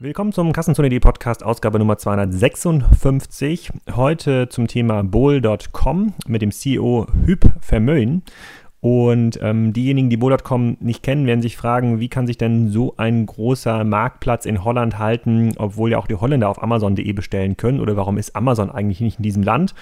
Willkommen zum Kassenzone.de Podcast, Ausgabe Nummer 256. Heute zum Thema Bowl.com mit dem CEO Hüb Vermöhn. Und ähm, diejenigen, die Bowl.com nicht kennen, werden sich fragen, wie kann sich denn so ein großer Marktplatz in Holland halten, obwohl ja auch die Holländer auf Amazon.de bestellen können? Oder warum ist Amazon eigentlich nicht in diesem Land?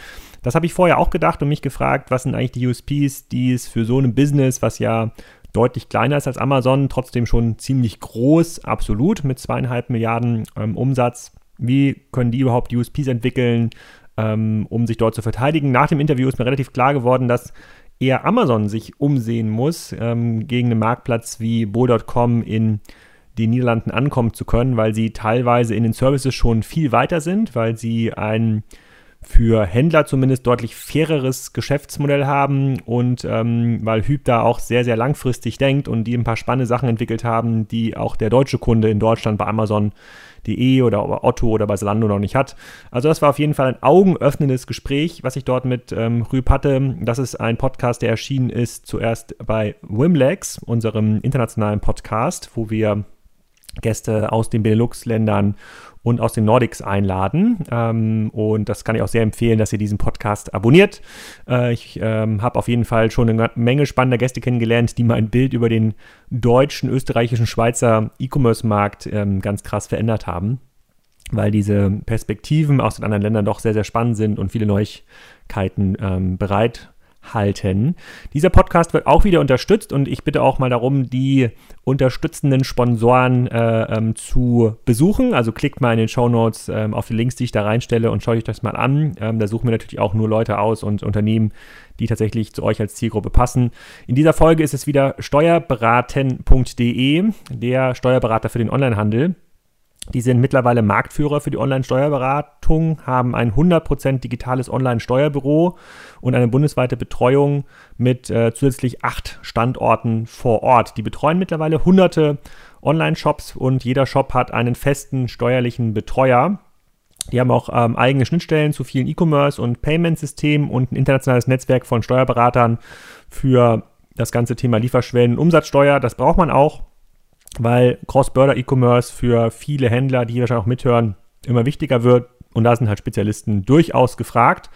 Das habe ich vorher auch gedacht und mich gefragt, was sind eigentlich die USPs, die es für so ein Business, was ja deutlich kleiner ist als Amazon, trotzdem schon ziemlich groß, absolut, mit zweieinhalb Milliarden ähm, Umsatz. Wie können die überhaupt USPs entwickeln, ähm, um sich dort zu verteidigen? Nach dem Interview ist mir relativ klar geworden, dass eher Amazon sich umsehen muss, ähm, gegen einen Marktplatz wie Bo.com in den Niederlanden ankommen zu können, weil sie teilweise in den Services schon viel weiter sind, weil sie ein für Händler zumindest deutlich faireres Geschäftsmodell haben und ähm, weil Hüb da auch sehr, sehr langfristig denkt und die ein paar spannende Sachen entwickelt haben, die auch der deutsche Kunde in Deutschland bei Amazon.de oder Otto oder bei Zalando noch nicht hat. Also das war auf jeden Fall ein augenöffnendes Gespräch, was ich dort mit ähm, Rüb hatte. Das ist ein Podcast, der erschienen ist zuerst bei Wimlex, unserem internationalen Podcast, wo wir Gäste aus den Benelux-Ländern und aus den Nordics einladen. Ähm, und das kann ich auch sehr empfehlen, dass ihr diesen Podcast abonniert. Äh, ich ähm, habe auf jeden Fall schon eine Menge spannender Gäste kennengelernt, die mein Bild über den deutschen, österreichischen, Schweizer E-Commerce-Markt ähm, ganz krass verändert haben weil diese Perspektiven aus den anderen Ländern doch sehr, sehr spannend sind und viele Neuigkeiten ähm, bereit halten. Dieser Podcast wird auch wieder unterstützt und ich bitte auch mal darum, die unterstützenden Sponsoren äh, ähm, zu besuchen. Also klickt mal in den Show Notes ähm, auf die Links, die ich da reinstelle und schaut euch das mal an. Ähm, da suchen wir natürlich auch nur Leute aus und Unternehmen, die tatsächlich zu euch als Zielgruppe passen. In dieser Folge ist es wieder steuerberaten.de, der Steuerberater für den Onlinehandel. Die sind mittlerweile Marktführer für die Online-Steuerberatung, haben ein 100% digitales Online-Steuerbüro und eine bundesweite Betreuung mit äh, zusätzlich acht Standorten vor Ort. Die betreuen mittlerweile hunderte Online-Shops und jeder Shop hat einen festen steuerlichen Betreuer. Die haben auch ähm, eigene Schnittstellen zu vielen E-Commerce- und Payment-Systemen und ein internationales Netzwerk von Steuerberatern für das ganze Thema Lieferschwellen und Umsatzsteuer. Das braucht man auch weil Cross-Border-E-Commerce für viele Händler, die wahrscheinlich auch mithören, immer wichtiger wird. Und da sind halt Spezialisten durchaus gefragt.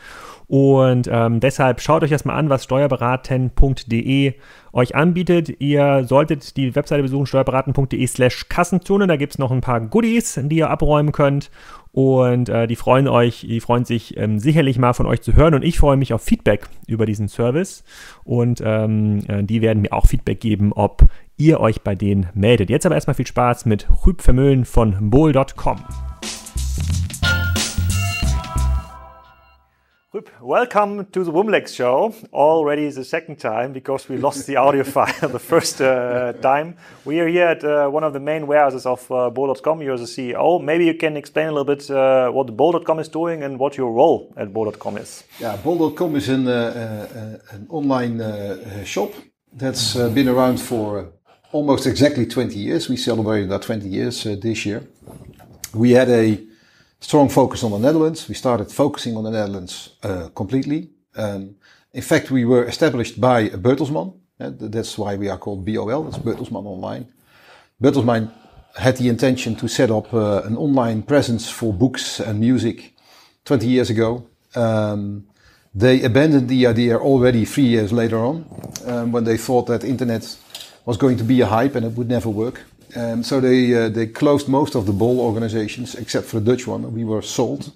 Und ähm, deshalb schaut euch das mal an, was steuerberaten.de euch anbietet. Ihr solltet die Webseite besuchen, steuerberaten.de slash Kassenzone. Da gibt es noch ein paar Goodies, die ihr abräumen könnt. Und äh, die freuen euch, die freuen sich ähm, sicherlich mal von euch zu hören. Und ich freue mich auf Feedback über diesen Service. Und ähm, äh, die werden mir auch Feedback geben, ob ihr euch bei denen meldet. Jetzt aber erstmal viel Spaß mit Rüb Vermöhlen von bowl.com. Rüb, welcome to the Wumlex show. Already the second time because we lost the audio file the first uh, time. We are here at uh, one of the main warehouses of uh, Bowl.com. You're the CEO. Maybe you can explain a little bit uh, what Bowl.com is doing and what your role at Bowl.com is. Yeah, Bowl.com is an, uh, uh, an online uh, shop that's been around for almost exactly 20 years. We celebrated our 20 years uh, this year. We had a strong focus on the Netherlands. We started focusing on the Netherlands uh, completely. Um, in fact, we were established by Bertelsmann. Uh, that's why we are called BOL. That's Bertelsmann Online. Bertelsmann had the intention to set up uh, an online presence for books and music 20 years ago. Um, they abandoned the idea already three years later on um, when they thought that internet was going to be a hype and it would never work. Um, so they uh, they closed most of the BOL organizations except for the Dutch one. We were sold.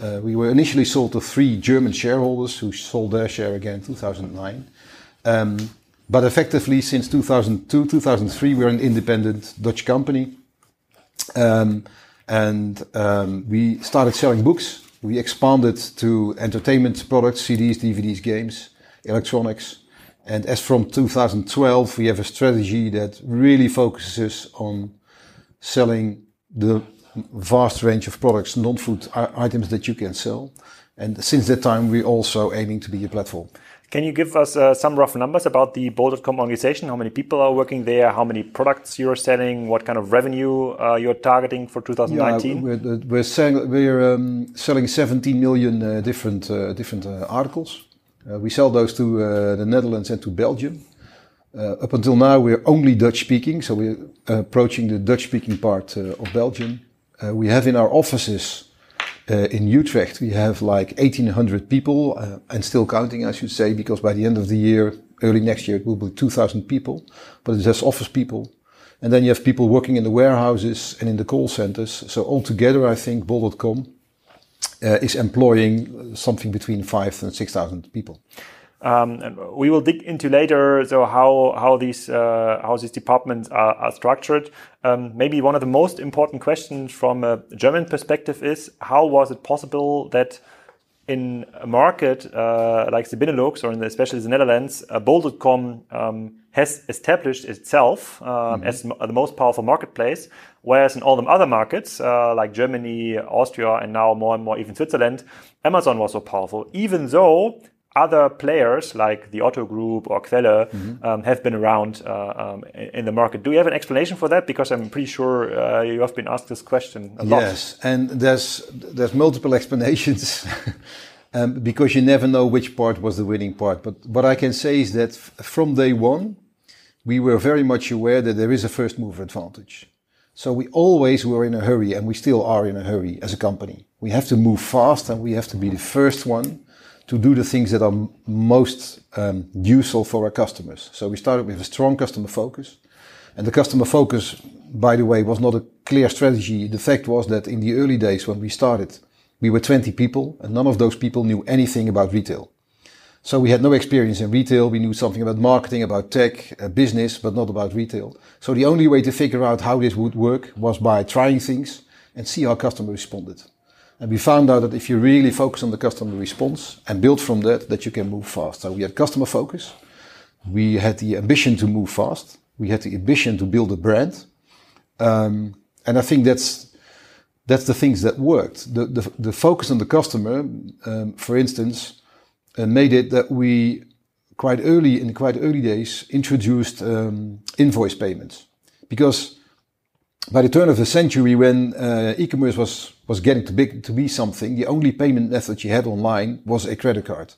Uh, we were initially sold to three German shareholders who sold their share again in 2009. Um, but effectively, since 2002, 2003, we're an independent Dutch company. Um, and um, we started selling books. We expanded to entertainment products, CDs, DVDs, games, electronics. And as from 2012, we have a strategy that really focuses on selling the vast range of products, non-food items that you can sell. And since that time, we're also aiming to be a platform. Can you give us uh, some rough numbers about the Bol.com organization? How many people are working there? How many products you're selling? What kind of revenue uh, you're targeting for 2019? Yeah, we're, we're, selling, we're um, selling 17 million uh, different uh, different uh, articles. Uh, we sell those to uh, the Netherlands and to Belgium. Uh, up until now, we're only Dutch speaking, so we're approaching the Dutch speaking part of Belgium. We have in our offices uh, in Utrecht, we have like 1800 people uh, and still counting, I should say, because by the end of the year, early next year, it will be 2000 people, but it's just office people. And then you have people working in the warehouses and in the call centers. So altogether, I think Bol.com uh, is employing something between five and 6,000 people. Um, and we will dig into later so how how these uh, how these departments are, are structured. Um, maybe one of the most important questions from a German perspective is how was it possible that in a market uh, like the Benelux or in the, especially the Netherlands, uh, Bol.com um, has established itself mm -hmm. as the most powerful marketplace, whereas in all the other markets uh, like Germany, Austria, and now more and more even Switzerland, Amazon was so powerful, even though other players like the Otto Group or Quelle mm-hmm. um, have been around uh, um, in the market. Do you have an explanation for that? Because I'm pretty sure uh, you have been asked this question a lot. Yes, and there's there's multiple explanations. um, because you never know which part was the winning part. But what I can say is that f- from day one, we were very much aware that there is a first mover advantage. So we always were in a hurry, and we still are in a hurry as a company. We have to move fast, and we have to be the first one to do the things that are most um, useful for our customers. So we started with a strong customer focus. And the customer focus, by the way, was not a clear strategy. The fact was that in the early days when we started, we were 20 people and none of those people knew anything about retail. So we had no experience in retail. We knew something about marketing, about tech, uh, business, but not about retail. So the only way to figure out how this would work was by trying things and see how customers responded. And we found out that if you really focus on the customer response and build from that, that you can move fast. So we had customer focus. We had the ambition to move fast. We had the ambition to build a brand. Um, and I think that's, that's the things that worked. The, the, the focus on the customer, um, for instance, made it that we quite early, in quite early days, introduced um, invoice payments. Because by the turn of the century, when uh, e-commerce was was getting too big to be something, the only payment method you had online was a credit card.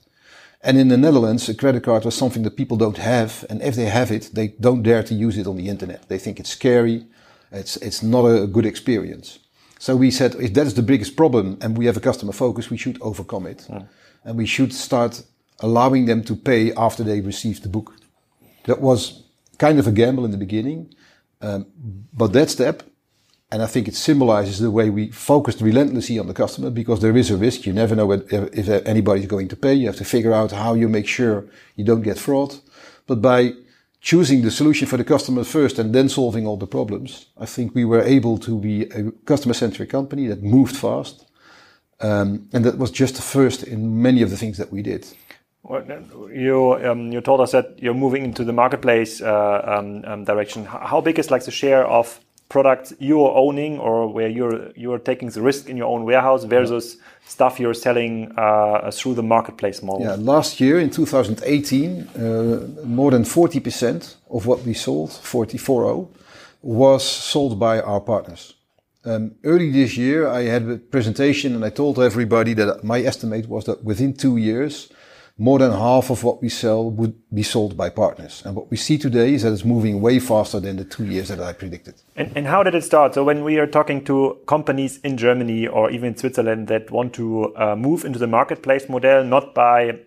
And in the Netherlands, a credit card was something that people don't have, and if they have it, they don't dare to use it on the internet. They think it's scary, it's it's not a good experience. So we said, if that is the biggest problem, and we have a customer focus, we should overcome it, yeah. And we should start allowing them to pay after they receive the book. That was kind of a gamble in the beginning um, but that step, and I think it symbolizes the way we focused relentlessly on the customer because there is a risk. You never know if, anybody's going to pay. You have to figure out how you make sure you don't get fraud. But by choosing the solution for the customer first and then solving all the problems, I think we were able to be a customer centric company that moved fast. Um, and that was just the first in many of the things that we did. You um, you told us that you're moving into the marketplace uh, um, um, direction. How big is like the share of products you're owning, or where you're you're taking the risk in your own warehouse versus stuff you're selling uh, through the marketplace model? Yeah, last year in 2018, uh, more than 40% of what we sold, 440, was sold by our partners. Um, early this year, I had a presentation and I told everybody that my estimate was that within two years, more than half of what we sell would be sold by partners. And what we see today is that it's moving way faster than the two years that I predicted. And, and how did it start? So when we are talking to companies in Germany or even in Switzerland that want to uh, move into the marketplace model, not by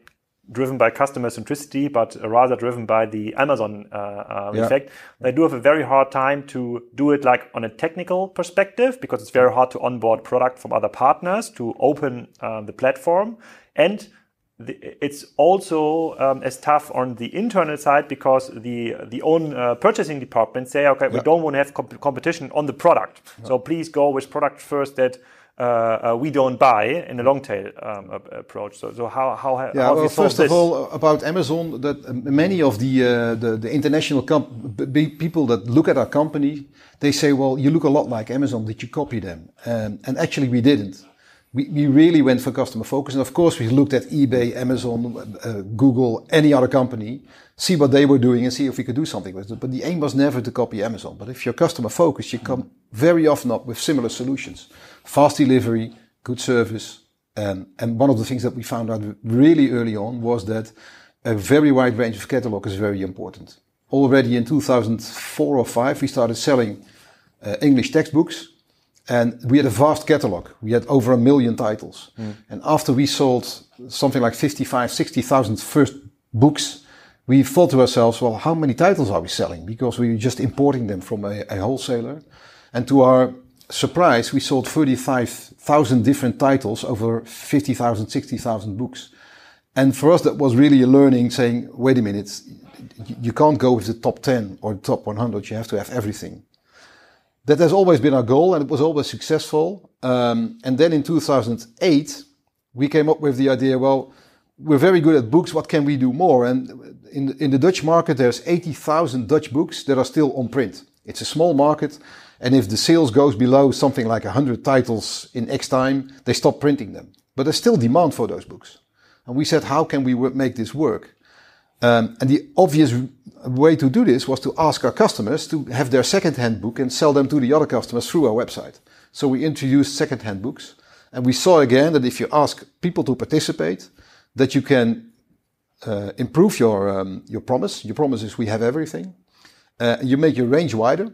driven by customer centricity, but rather driven by the Amazon uh, uh, yeah. effect. They do have a very hard time to do it like on a technical perspective because it's very hard to onboard product from other partners to open uh, the platform and it's also um, as tough on the internal side because the the own uh, purchasing department say, okay, yeah. we don't want to have comp competition on the product, yeah. so please go with product first that. Uh, uh, we don't buy in a long tail um, approach. So, so how how, yeah, how well, first this? of all, about Amazon, that uh, many of the, uh, the the, international people that look at our company, they say, well, you look a lot like Amazon. Did you copy them? Um, and actually, we didn't we, we really went for customer focus. And of course, we looked at eBay, Amazon, uh, Google, any other company, see what they were doing and see if we could do something with it. But the aim was never to copy Amazon. But if you're customer focused, you come very often up with similar solutions. Fast delivery, good service. Um, and one of the things that we found out really early on was that a very wide range of catalog is very important. already in 2004 or 5, we started selling uh, English textbooks. And we had a vast catalog. We had over a million titles. Mm. And after we sold something like 55, 60,000 first books, we thought to ourselves, well, how many titles are we selling? Because we were just importing them from a, a wholesaler. And to our surprise, we sold 35,000 different titles over 50,000, 60,000 books. And for us, that was really a learning saying, wait a minute, you can't go with the top 10 or the top 100. You have to have everything. That has always been our goal and it was always successful. Um, and then in 2008, we came up with the idea, well, we're very good at books. What can we do more? And in, in the Dutch market, there's 80,000 Dutch books that are still on print. It's a small market. And if the sales goes below something like 100 titles in X time, they stop printing them. But there's still demand for those books. And we said, how can we make this work? Um, and the obvious way to do this was to ask our customers to have their second-hand book and sell them to the other customers through our website. So we introduced second-hand books, and we saw again that if you ask people to participate, that you can uh, improve your um, your promise. Your promise is we have everything. Uh, you make your range wider,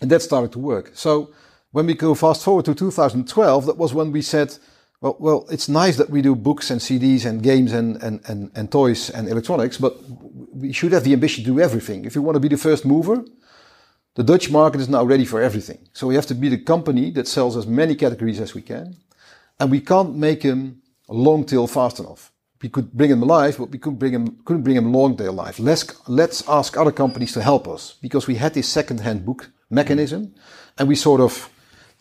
and that started to work. So when we go fast forward to 2012, that was when we said well, well, it's nice that we do books and CDs and games and, and, and, and toys and electronics, but we should have the ambition to do everything. If you want to be the first mover, the Dutch market is now ready for everything. So we have to be the company that sells as many categories as we can. And we can't make them long tail fast enough. We could bring them alive, but we couldn't bring them, couldn't bring them long tail alive. Let's, let's ask other companies to help us because we had this second hand book mechanism and we sort of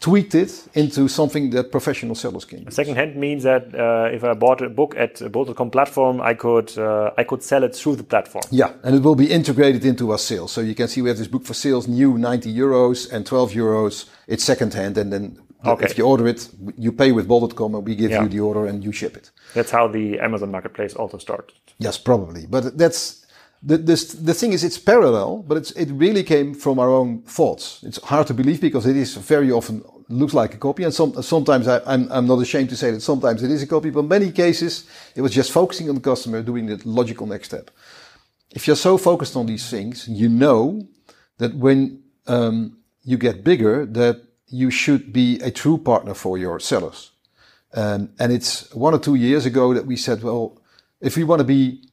tweaked it into something that professional sellers can. Use. Second hand means that uh, if I bought a book at a Bol.com platform, I could uh, I could sell it through the platform. Yeah, and it will be integrated into our sales. So you can see we have this book for sales, new 90 euros and 12 euros. It's second hand, and then okay. if you order it, you pay with Bol.com, and we give yeah. you the order and you ship it. That's how the Amazon Marketplace also started. Yes, probably, but that's the, this, the thing is, it's parallel, but it's, it really came from our own thoughts. It's hard to believe because it is very often looks like a copy. And some, sometimes I, am I'm, I'm not ashamed to say that sometimes it is a copy, but in many cases it was just focusing on the customer, doing the logical next step. If you're so focused on these things, you know that when um, you get bigger, that you should be a true partner for your sellers. Um, and it's one or two years ago that we said, well, if we want to be,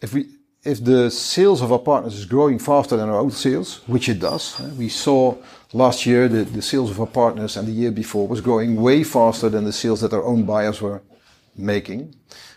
if we, if the sales of our partners is growing faster than our own sales, which it does, eh, we saw last year the, the sales of our partners and the year before was growing way faster than the sales that our own buyers were making.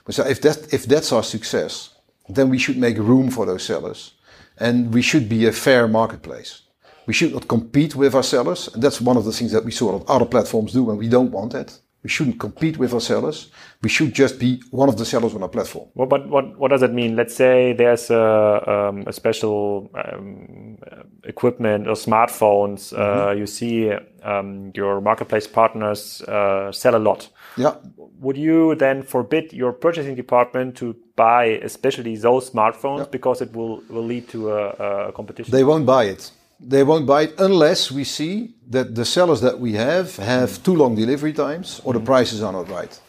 So if that if that's our success, then we should make room for those sellers, and we should be a fair marketplace. We should not compete with our sellers, and that's one of the things that we saw other platforms do, and we don't want that. We shouldn't compete with our sellers. We should just be one of the sellers on our platform. Well, but what, what does that mean? Let's say there's a, um, a special um, equipment or smartphones. Uh, mm-hmm. Uh, you see um, your marketplace partners uh, sell a lot. Yeah. Would you then forbid your purchasing department to buy especially those smartphones yeah. because it will, will lead to a, a competition? They won't buy it they won't buy it unless we see that the sellers that we have have too long delivery times or the prices are not right.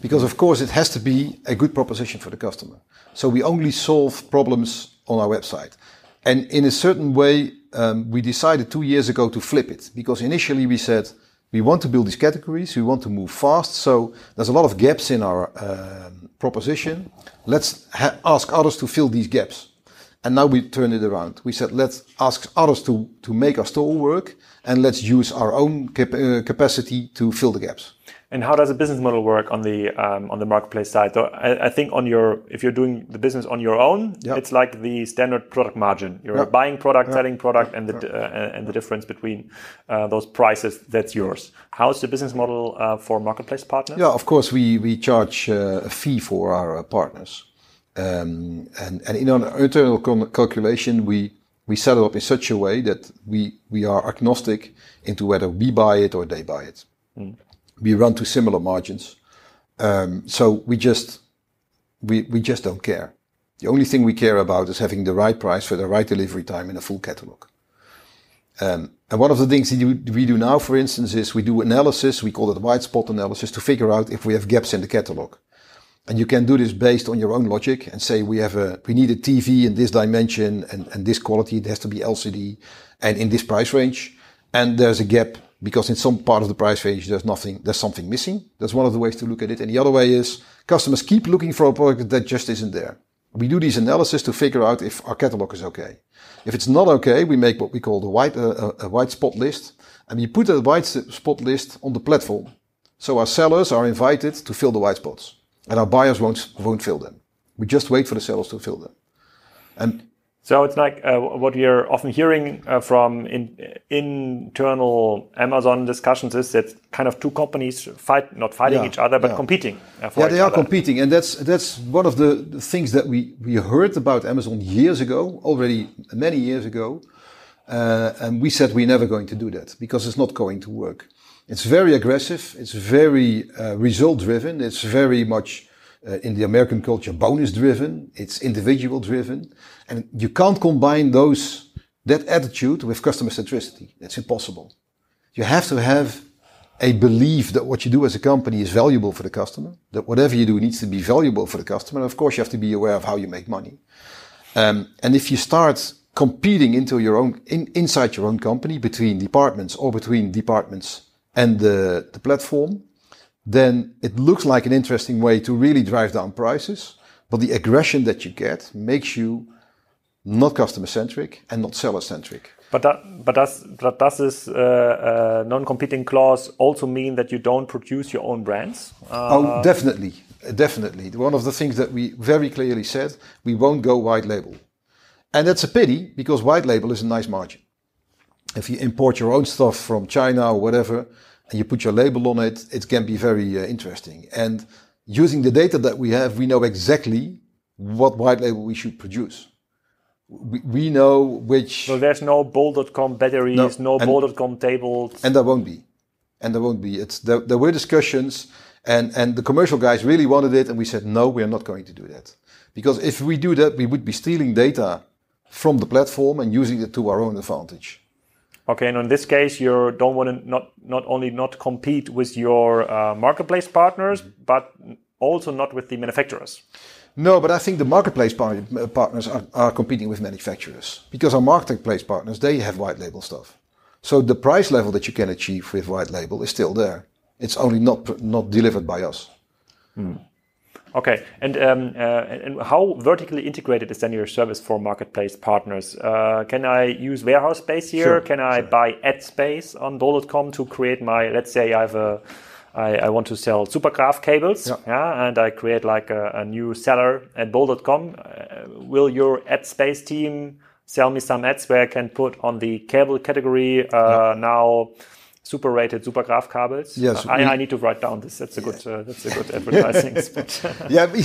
Because of course it has to be a good proposition for the customer. So we only solve problems on our website. And in a certain way, um, we decided two years ago to flip it because initially we said we want to build these categories, we want to move fast. So there's a lot of gaps in our um, proposition. Let's ask others to fill these gaps. And now we turn it around. We said, let's ask others to, to make our store work and let's use our own cap uh, capacity to fill the gaps. And how does the business model work on the um, on the marketplace side? So I, I, think on your if you're doing the business on your own, yep. it's like the standard product margin. You're yep. buying product, yep. selling product, and the uh, and the difference between uh, those prices that's yours. How's the business model uh, for marketplace partners? Yeah, of course we we charge uh, a fee for our uh, partners. Um, and, and in our internal calculation, we, we set it up in such a way that we, we are agnostic into whether we buy it or they buy it. Mm. We run to similar margins. Um, so we just, we, we just don't care. The only thing we care about is having the right price for the right delivery time in a full catalog. Um, and one of the things that we do now, for instance, is we do analysis. We call it white spot analysis to figure out if we have gaps in the catalog. And you can do this based on your own logic and say we have a we need a TV in this dimension and, and this quality. It has to be LCD and in this price range. And there's a gap because in some part of the price range there's nothing there's something missing. That's one of the ways to look at it. And the other way is customers keep looking for a product that just isn't there. We do these analysis to figure out if our catalog is okay. If it's not okay, we make what we call the white uh, a white spot list, and we put a white spot list on the platform. So our sellers are invited to fill the white spots and our buyers won't won't fill them. We just wait for the sellers to fill them. And so it's like uh, what we are often hearing uh, from in, internal Amazon discussions is that kind of two companies fight, not fighting yeah, each other, but yeah. competing. Uh, yeah, they are other. competing, and that's that's one of the, the, things that we we heard about Amazon years ago, already many years ago, uh, and we said we're never going to do that because it's not going to work. It's very aggressive. It's very uh, result driven. It's very much uh, in the American culture bonus driven. It's individual driven, and you can't combine those that attitude with customer centricity. That's impossible. You have to have a belief that what you do as a company is valuable for the customer. That whatever you do needs to be valuable for the customer. And of course, you have to be aware of how you make money. Um, and if you start competing into your own in, inside your own company between departments or between departments and the, the platform, then it looks like an interesting way to really drive down prices. But the aggression that you get makes you not customer centric and not seller centric. But that, but does but does this uh, uh, non-competing clause also mean that you don't produce your own brands? Uh, oh, definitely, definitely. One of the things that we very clearly said, we won't go white label, and that's a pity because white label is a nice margin if you import your own stuff from China or whatever, and you put your label on it, it can be very uh, interesting. And using the data that we have, we know exactly what white label we should produce. We, we know which. So there's no bol.com batteries, no, no bol.com tables. And there won't be. And there won't be. It's there, there were discussions, and, and the commercial guys really wanted it, and we said, no, we are not going to do that. Because if we do that, we would be stealing data from the platform and using it to our own advantage. Okay, and in this case, you don't want to not not only not compete with your uh, marketplace partners, but also not with the manufacturers. No, but I think the marketplace par partners are, are competing with manufacturers because our marketplace partners they have white label stuff. So the price level that you can achieve with white label is still there. It's only not not delivered by us. Hmm. Okay, and, um, uh, and how vertically integrated is then your service for marketplace partners? Uh, can I use warehouse space here? Sure, can I sure. buy ad space on bol.com to create my? Let's say I have a, I, I want to sell Supergraph cables, yeah, yeah and I create like a, a new seller at bol.com. Uh, will your ad space team sell me some ads where I can put on the cable category uh, yeah. now? Super rated Supergraph cables. Yes, uh, we, I, need to write down this. That's a good. Uh, that's a good advertising spot. yeah, we,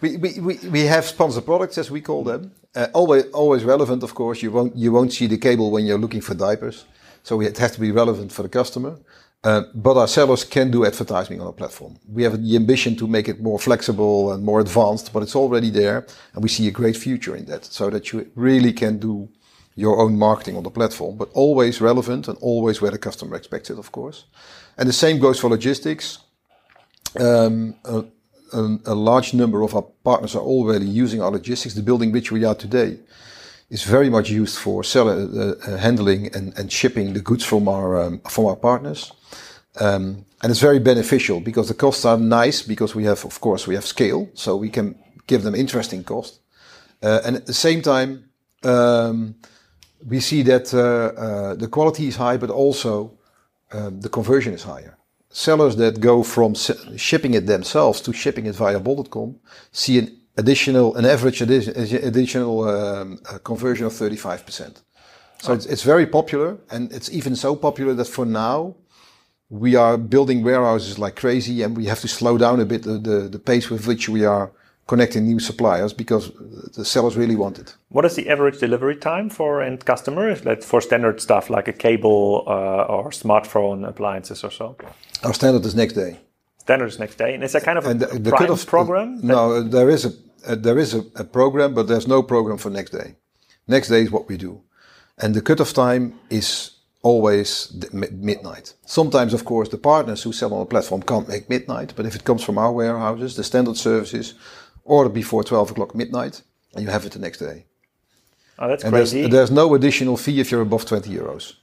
we, we, we have sponsor products as we call them. Uh, always always relevant, of course. You won't you won't see the cable when you're looking for diapers, so it has to be relevant for the customer. Uh, but our sellers can do advertising on our platform. We have the ambition to make it more flexible and more advanced, but it's already there, and we see a great future in that, so that you really can do your own marketing on the platform, but always relevant and always where the customer expects it, of course. And the same goes for logistics. Um, a, a, a, large number of our partners are already using our logistics. The building which we are today is very much used for seller uh, uh, handling and, and shipping the goods from our um, from our partners. Um, and it's very beneficial because the costs are nice because we have, of course, we have scale, so we can give them interesting cost. Uh, and at the same time, um, we see that uh, uh, the quality is high, but also um, the conversion is higher. Sellers that go from shipping it themselves to shipping it via bol.com see an additional, an average additional um, uh, conversion of 35%. So oh. it's, it's very popular, and it's even so popular that for now we are building warehouses like crazy, and we have to slow down a bit the, the, the pace with which we are connecting new suppliers because the sellers really want it. What is the average delivery time for end customers? Like for standard stuff like a cable uh, or smartphone appliances or so? Our standard is next day. Standard is next day, and is that kind of a, the, the prime program? No, there is a, a there is a, a, program, but there's no program for next day. Next day is what we do, and the cutoff time is always midnight. Sometimes, of course, the partners who sell on the platform can't make midnight, but if it comes from our warehouses, the standard service order before 12 o'clock midnight and you have it the next day. Oh, that's and crazy. There's, there's, no additional fee if you're above 20 euros.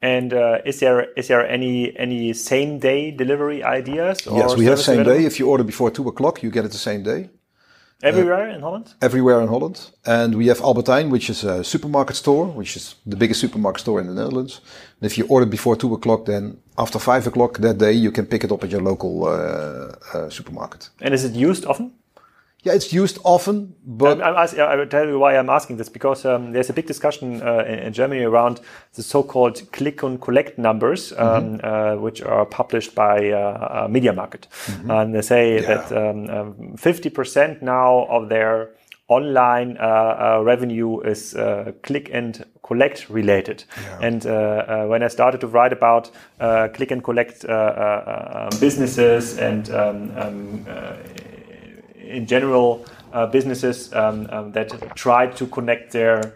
And uh, is there is there any any same day delivery ideas? yes, we have same available? day. If you order before two o'clock, you get it the same day. Everywhere uh, in Holland? Everywhere in Holland. And we have Albert Heijn, which is a supermarket store, which is the biggest supermarket store in the Netherlands. And if you order before two o'clock, then after five o'clock that day, you can pick it up at your local uh, uh supermarket. And is it used often? Yeah, it's used often, but I'm, I'm I will tell you why I'm asking this because um, there's a big discussion uh, in, in, Germany around the so-called click and collect numbers, um, mm -hmm. uh, which are published by uh, uh MediaMarkt, mm -hmm. and they say yeah. that 50% um, um now of their online uh, uh, revenue is click and collect related. Yeah. And when I started to write about click and collect businesses and um, um in general uh, businesses um, um, that try to connect their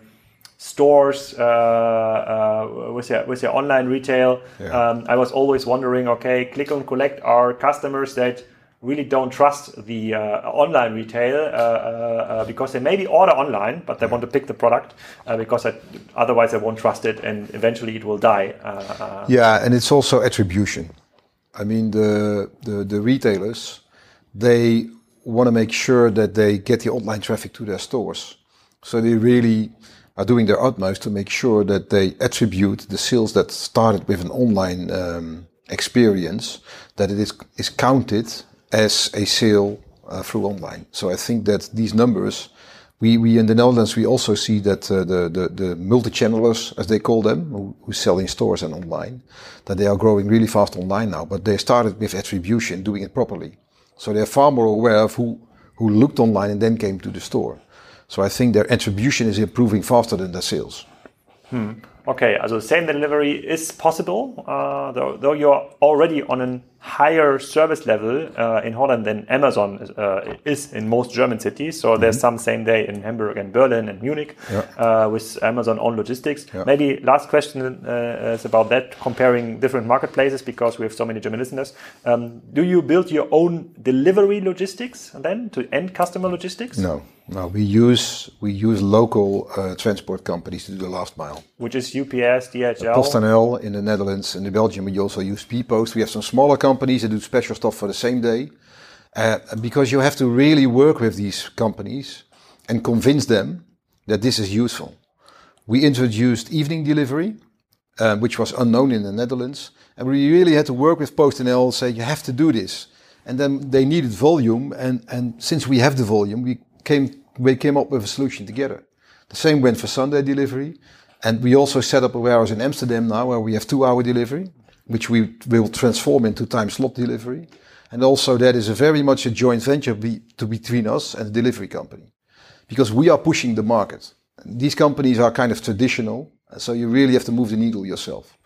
stores uh, uh, with their with their online retail. Yeah. Um, I was always wondering, okay, click and collect are customers that really don't trust the uh, online retail uh, uh, because they maybe order online, but they want to pick the product because otherwise they won't trust it, and eventually it will die. yeah, and it's also attribution. I mean, the the, the retailers they want to make sure that they get the online traffic to their stores. So they really are doing their utmost to make sure that they attribute the sales that started with an online um, experience, that it is, is counted as a sale uh, through online. So I think that these numbers, we, we in the Netherlands, we also see that uh, the, the, the multi-channelers, as they call them, who, who sell in stores and online, that they are growing really fast online now, but they started with attribution, doing it properly. So they're far more aware of who, who looked online and then came to the store. So I think their attribution is improving faster than their sales. Hmm. Okay, also same delivery is possible, uh, though, though, you're already on a higher service level uh, in Holland than Amazon is, uh, is, in most German cities. So mm -hmm. there's some same day in Hamburg and Berlin and Munich yeah. Uh, with Amazon own logistics. Yeah. Maybe last question uh, is about that, comparing different marketplaces because we have so many German listeners. Um, do you build your own delivery logistics then to end customer logistics? No. No, we use we use local uh, transport companies to do the last mile. Which is UPS, DHL. PostNL in the Netherlands and in Belgium. We also use Bpost. We have some smaller companies that do special stuff for the same day, uh, because you have to really work with these companies and convince them that this is useful. We introduced evening delivery, uh, which was unknown in the Netherlands, and we really had to work with PostNL. Say you have to do this, and then they needed volume, and and since we have the volume, we came we came up with a solution together. The same went for Sunday delivery, and we also set up a warehouse in Amsterdam now where we have two-hour delivery, which we will transform into time slot delivery. And also that is a very much a joint venture be, to between us and the delivery company, because we are pushing the market. These companies are kind of traditional, so you really have to move the needle yourself.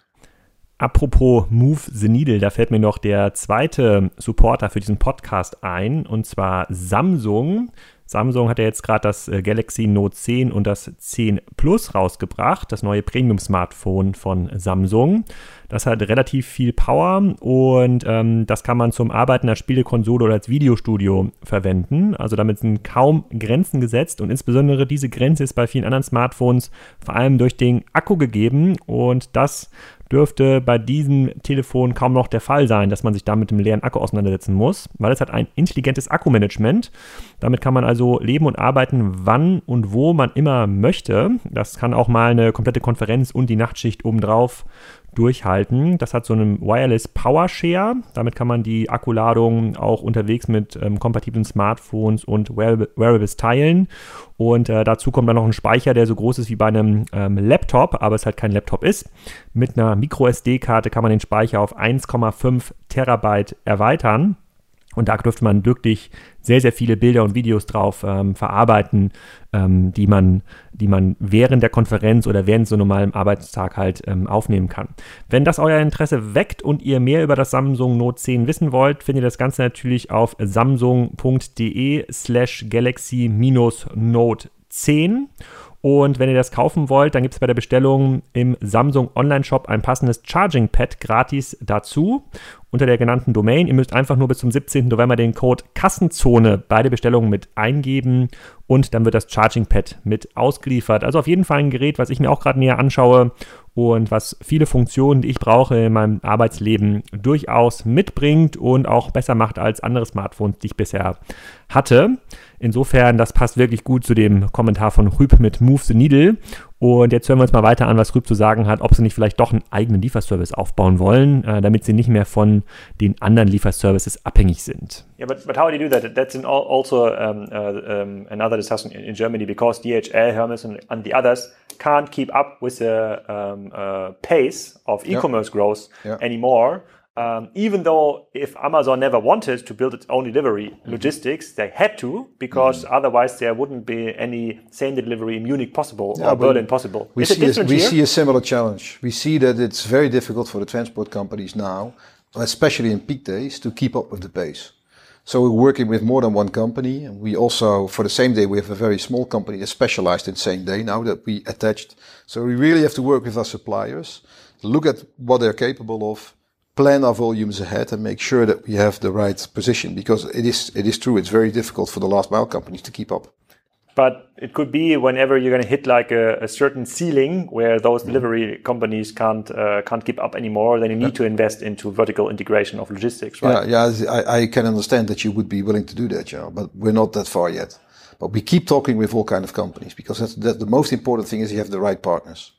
Apropos Move the Needle, da fällt mir noch der zweite Supporter für diesen Podcast ein, und zwar Samsung. Samsung hat ja jetzt gerade das äh, Galaxy Note 10 und das 10 Plus rausgebracht, das neue Premium-Smartphone von Samsung. Das hat relativ viel Power und ähm, das kann man zum Arbeiten als Spielekonsole oder als Videostudio verwenden. Also damit sind kaum Grenzen gesetzt und insbesondere diese Grenze ist bei vielen anderen Smartphones vor allem durch den Akku gegeben und das dürfte bei diesem Telefon kaum noch der Fall sein, dass man sich da mit dem leeren Akku auseinandersetzen muss, weil es hat ein intelligentes Akkumanagement. Damit kann man also leben und arbeiten, wann und wo man immer möchte. Das kann auch mal eine komplette Konferenz und die Nachtschicht obendrauf durchhalten. Das hat so einen Wireless Power Share. Damit kann man die Akkuladung auch unterwegs mit ähm, kompatiblen Smartphones und Wearables teilen. Und äh, dazu kommt dann noch ein Speicher, der so groß ist wie bei einem ähm, Laptop, aber es halt kein Laptop ist. Mit einer MicroSD-Karte kann man den Speicher auf 1,5 Terabyte erweitern. Und da dürfte man wirklich sehr, sehr viele Bilder und Videos drauf ähm, verarbeiten, ähm, die, man, die man während der Konferenz oder während so normalem Arbeitstag halt ähm, aufnehmen kann. Wenn das euer Interesse weckt und ihr mehr über das Samsung Note 10 wissen wollt, findet ihr das Ganze natürlich auf samsung.de slash galaxy-note 10 Und wenn ihr das kaufen wollt, dann gibt es bei der Bestellung im Samsung Online-Shop ein passendes Charging Pad gratis dazu unter der genannten Domain. Ihr müsst einfach nur bis zum 17. November den Code Kassenzone bei der Bestellung mit eingeben und dann wird das Charging Pad mit ausgeliefert. Also auf jeden Fall ein Gerät, was ich mir auch gerade näher anschaue und was viele Funktionen, die ich brauche in meinem Arbeitsleben durchaus mitbringt und auch besser macht als andere Smartphones, die ich bisher hatte. Insofern, das passt wirklich gut zu dem Kommentar von Rüb mit Move the Needle. Und jetzt hören wir uns mal weiter an, was Rüb zu sagen hat, ob sie nicht vielleicht doch einen eigenen Lieferservice aufbauen wollen, äh, damit sie nicht mehr von den anderen Lieferservices abhängig sind. Yeah, but, but how do you do that? That's also um, uh, um, another discussion in, in, Germany because DHL, Hermes, and, and, the others can't keep up with the um, uh, pace of e-commerce yeah. growth yeah. anymore. Um, even though if Amazon never wanted to build its own delivery mm-hmm. logistics, they had to because mm-hmm. otherwise there wouldn't be any same delivery in Munich possible yeah, or Berlin possible. We, see a, we see a similar challenge. We see that it's very difficult for the transport companies now, especially in peak days, to keep up with the pace. So we're working with more than one company. And we also, for the same day, we have a very small company that's specialized in same day now that we attached. So we really have to work with our suppliers, look at what they're capable of, plan our volumes ahead and make sure that we have the right position because it is it is true it's very difficult for the last mile companies to keep up but it could be whenever you're going to hit like a, a certain ceiling where those mm-hmm. delivery companies can't uh, can't keep up anymore then you need yeah. to invest into vertical integration of logistics right yeah yeah I, I can understand that you would be willing to do that yeah but we're not that far yet but we keep talking with all kind of companies because that's, that's the most important thing is you have the right partners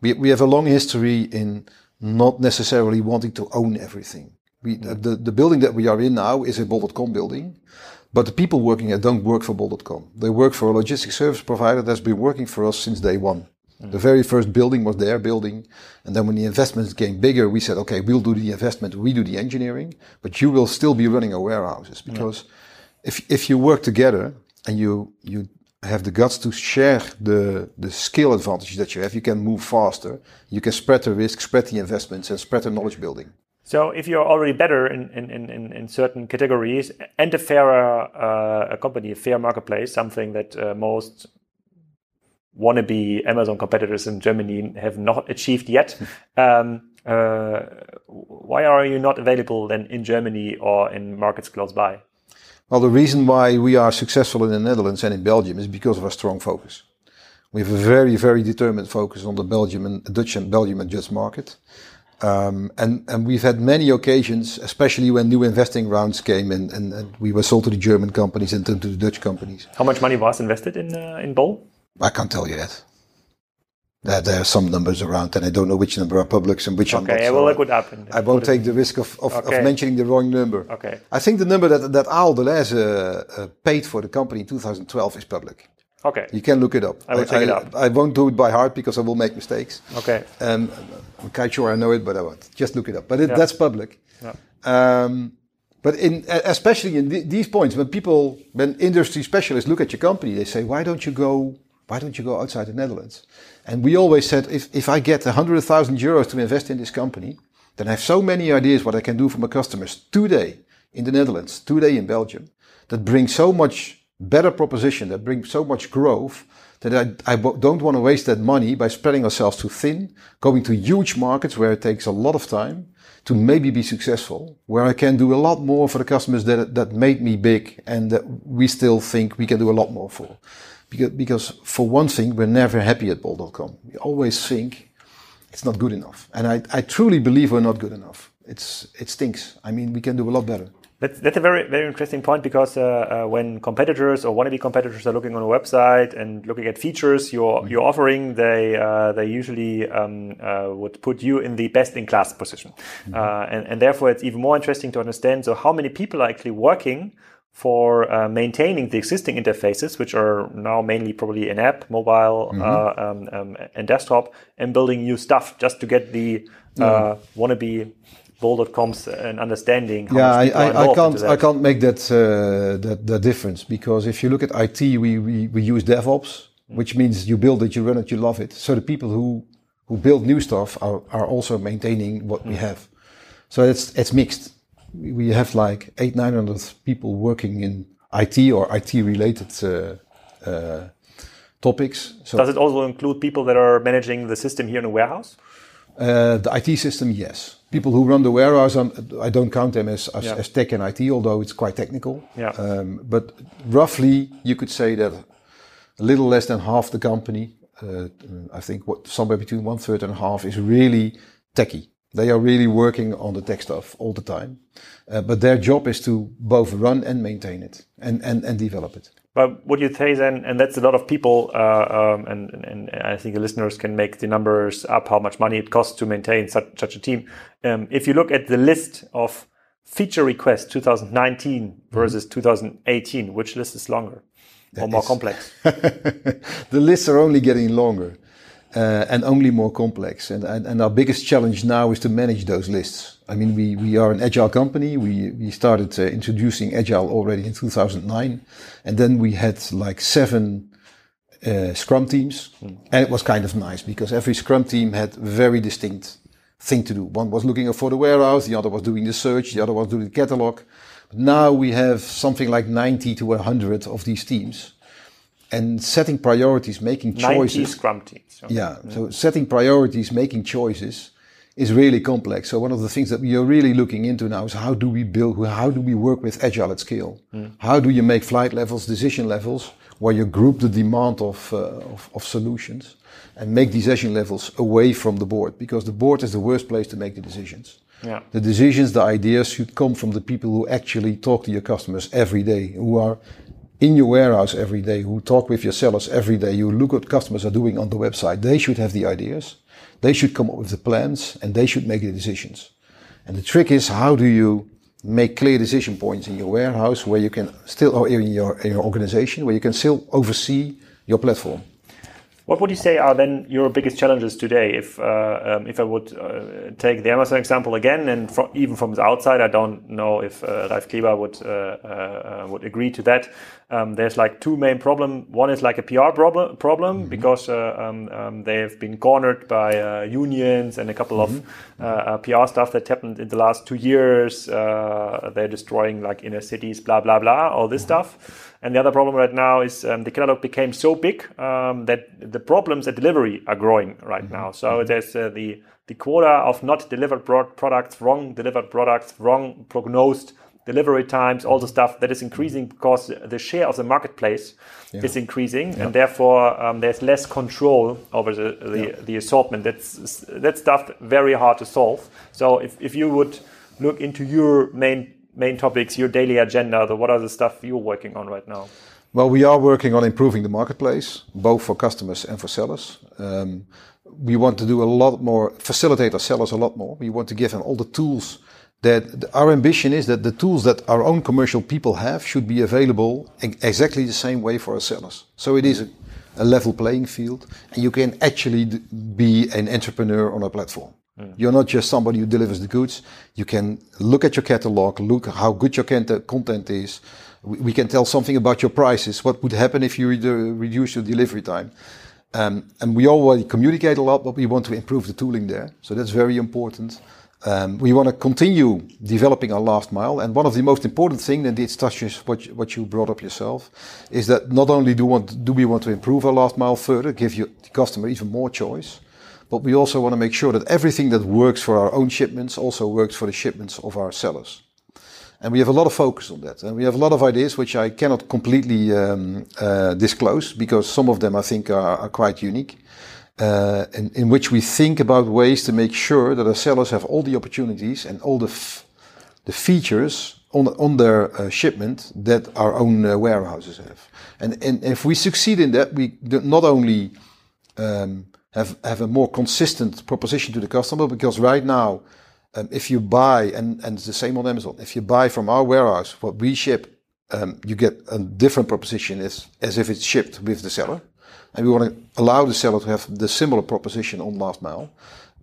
we, we have a long history in not necessarily wanting to own everything. We, hmm. the, the building that we are in now is a Bol.com building, but the people working here don't work for Bol.com. They work for a logistics service provider that's been working for us since day one. Hmm. The very first building was their building. And then when the investments became bigger, we said, okay, we'll do the investment, we do the engineering, but you will still be running our warehouses hmm. because yeah. if, if you work together and you, you have the guts to share the, the skill advantage that you have, you can move faster. You can spread the risk, spread the investments, and spread the knowledge building. So if you're already better in, in, in, in certain categories and a fairer uh, a company, a fair marketplace, something that uh, most wannabe Amazon competitors in Germany have not achieved yet, um, uh, why are you not available then in Germany or in markets close by? Well, the reason why we are successful in the Netherlands and in Belgium is because of our strong focus. We have a very, very determined focus on the Belgium and Dutch and Belgium and Dutch market. Um, and, and we've had many occasions, especially when new investing rounds came and, and, and, we were sold to the German companies and to the Dutch companies. How much money was invested in, uh, in Bol? I can't tell you that. There, there are some numbers around, and I don't know which number are public and which okay, are not. Okay, so look it up. I won't take the risk of, of, okay. of, mentioning the wrong number. Okay. I think the number that, that Ahold Delhaize uh, uh, paid for the company in 2012 is public. Okay. You can look it up. I will take I, it up. I won't do it by heart because I will make mistakes. Okay. Um, I'm quite sure I know it, but I won't. Just look it up. But it, yeah. that's public. Yeah. Um, but in especially in th these points, when people, when industry specialists look at your company, they say, "Why don't you go? Why don't you go outside the Netherlands?" And we always said, if, if I get 100,000 euros to invest in this company, then I have so many ideas what I can do for my customers today in the Netherlands, today in Belgium, that bring so much better proposition, that bring so much growth, that I, I don't want to waste that money by spreading ourselves too thin, going to huge markets where it takes a lot of time to maybe be successful, where I can do a lot more for the customers that, that made me big and that we still think we can do a lot more for. Because, because for one thing, we're never happy at bol.com. We always think it's not good enough. And I, I truly believe we're not good enough. It's, it stinks. I mean, we can do a lot better. That's, that's a very very interesting point because uh, uh, when competitors or wannabe competitors are looking on a website and looking at features you're mm-hmm. you're offering, they uh, they usually um, uh, would put you in the best in class position, mm-hmm. Uh, and and therefore it's even more interesting to understand. So how many people are actually working for uh, maintaining the existing interfaces, which are now mainly probably in app, mobile, mm-hmm. uh, um, um, and desktop, and building new stuff just to get the uh, wannabe bol.coms and understanding. yeah, I, I, I, can't I can't make that, uh, that that difference because if you look at IT, we we, we use DevOps, mm. which means you build it, you run it, you love it. So the people who who build new stuff are, are also maintaining what mm. we have. So it's it's mixed we have like eight, nine hundred people working in IT or IT related uh, uh, topics. So Does it also include people that are managing the system here in the warehouse? Uh, the IT system, yes. People who run the warehouse, um, I don't count them as, as, yeah. as, tech and IT, although it's quite technical. Yeah. Um, but roughly, you could say that a little less than half the company, uh, I think what somewhere between one third and a half, is really techie. They are really working on the tech stuff all the time. Uh, but their job is to both run and maintain it and, and, and develop it. But would you say then, and that's a lot of people, uh, um, and, and, I think the listeners can make the numbers up how much money it costs to maintain such, such a team. Um, if you look at the list of feature requests 2019 mm-hmm. versus mm -hmm. 2018, which list is longer that or more is. complex? the lists are only getting longer uh, and only more complex. And, and, and, our biggest challenge now is to manage those lists. I mean, we, we are an agile company. We, we started uh, introducing agile already in 2009. And then we had like seven uh, scrum teams. Mm. And it was kind of nice because every scrum team had very distinct thing to do. One was looking for the warehouse. The other was doing the search. The other was doing the catalog. But now we have something like 90 to 100 of these teams and setting priorities, making choices. Scrum teams. So. Yeah. yeah. So setting priorities, making choices is really complex. So one of the things that we are really looking into now is how do we build, how do we work with agile at scale? Mm. How do you make flight levels, decision levels, where you group the demand of, uh, of, of solutions and make decision levels away from the board because the board is the worst place to make the decisions. Yeah. The decisions, the ideas should come from the people who actually talk to your customers every day, who are in your warehouse every day, who talk with your sellers every day, you look what customers are doing on the website, they should have the ideas. They should come up with the plans and they should make the decisions. And the trick is how do you make clear decision points in your warehouse where you can still, or in your, in your organization, where you can still oversee your platform. What would you say are then your biggest challenges today? If uh, um, if I would uh, take the Amazon example again, and even from the outside, I don't know if uh, Ralf Kleber would uh, uh, would agree to that. Um, there's like two main problem. One is like a PR problem problem mm -hmm. because uh, um, um, they have been cornered by unions and a couple mm -hmm. of PR stuff that happened in the last two years. they're destroying like inner cities, blah blah blah, all this mm -hmm. stuff. And the other problem right now is um, the catalog became so big um, that the problems at delivery are growing right mm-hmm. now. So mm-hmm. there's uh, the the quota of not delivered products, wrong delivered products, wrong prognosed delivery times, all the stuff that is increasing because the share of the marketplace yeah. is increasing, yeah. and therefore um, there's less control over the the, yeah. the, assortment. That's that stuff very hard to solve. So if if you would look into your main main topics, your daily agenda? The, what are the stuff you're working on right now? Well, we are working on improving the marketplace, both for customers and for sellers. Um, we want to do a lot more, facilitate our sellers a lot more. We want to give them all the tools that our ambition is that the tools that our own commercial people have should be available in exactly the same way for our sellers. So it is a, a level playing field and you can actually be an entrepreneur on a platform. Mm. You're not just somebody who delivers the goods. You can look at your catalog, look how good your content is. We can tell something about your prices. What would happen if you reduce your delivery time? Um, and we already communicate a lot, but we want to improve the tooling there. So that's very important. Um, we want to continue developing our last mile. And one of the most important things, and it touches what, what you brought up yourself, is that not only do, want, do we want to improve our last mile further, give you the customer even more choice, but we also want to make sure that everything that works for our own shipments also works for the shipments of our sellers. And we have a lot of focus on that. And we have a lot of ideas which I cannot completely um, uh, disclose because some of them I think are, are quite unique. Uh, in, in, which we think about ways to make sure that our sellers have all the opportunities and all the, the features on, on their uh, shipment that our own uh, warehouses have. And, and if we succeed in that, we not only um, have have a more consistent proposition to the customer because right now um, if you buy and and it's the same on Amazon if you buy from our warehouse what we ship um, you get a different proposition as as if it's shipped with the seller. And we want to allow the seller to have the similar proposition on last mile.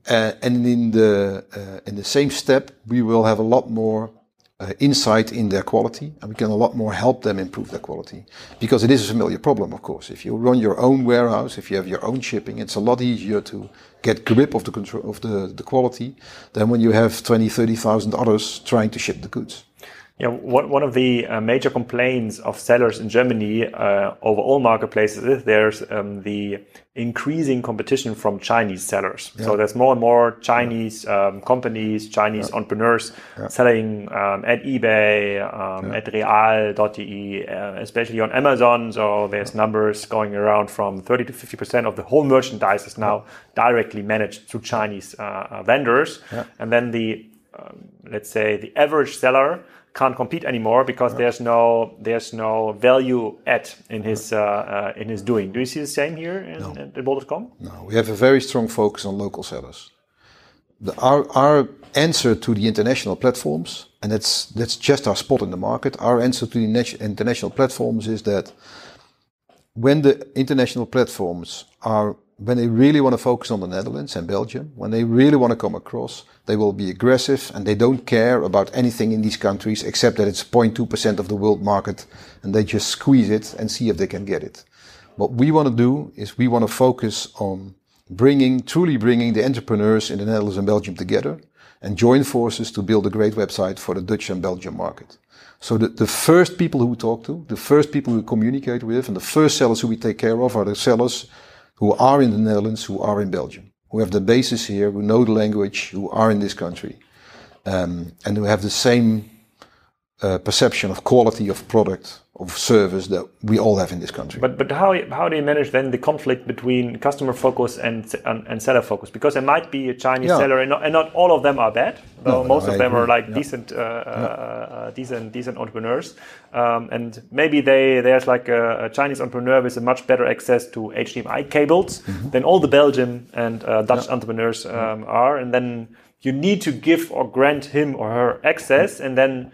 Uh, and in the uh, in the same step we will have a lot more uh, insight in their quality and we can a lot more help them improve their quality. Because it is a familiar problem of course. If you run your own warehouse if you have your own shipping it's a lot easier to get grip of the control of the, the quality than when you have 20 30,000 others trying to ship the goods Yeah, one, one of the uh, major complaints of sellers in Germany uh, over all marketplaces is there's um, the increasing competition from Chinese sellers. Yeah. So there's more and more Chinese um, companies, Chinese yeah. entrepreneurs yeah. selling um, at eBay, um, at real.de, uh, especially on Amazon. So there's numbers going around from 30 to 50% of the whole merchandise is now directly managed through Chinese uh, uh, vendors. And then the, um, let's say, the average seller can't compete anymore because there's no there's no value add in his uh, uh, in his doing. Do you see the same here in, no. at Bol.com? No, we have a very strong focus on local sellers. The, our our answer to the international platforms, and that's that's just our spot in the market. Our answer to the international platforms is that when the international platforms are when they really want to focus on the Netherlands and Belgium, when they really want to come across, they will be aggressive and they don't care about anything in these countries except that it's 0.2% of the world market and they just squeeze it and see if they can get it. What we want to do is we want to focus on bringing, truly bringing the entrepreneurs in the Netherlands and Belgium together and join forces to build a great website for the Dutch and Belgian market. So the, the first people who we talk to, the first people we communicate with, and the first sellers who we take care of are the sellers who are in the Netherlands, who are in Belgium, who have the basis here, who know the language, who are in this country, um, and who have the same uh, perception of quality of product of service that we all have in this country. But but how how do you manage then the conflict between customer focus and and, and seller focus? Because there might be a Chinese yeah. seller, and not, and not, all of them are bad. No, most no, of them are like yeah. decent, uh, yeah. uh, decent, decent entrepreneurs. Um, and maybe they there's like a, a, Chinese entrepreneur with a much better access to HDMI cables mm -hmm. than all the Belgian and uh, Dutch entrepreneurs um, are. And then you need to give or grant him or her access, and then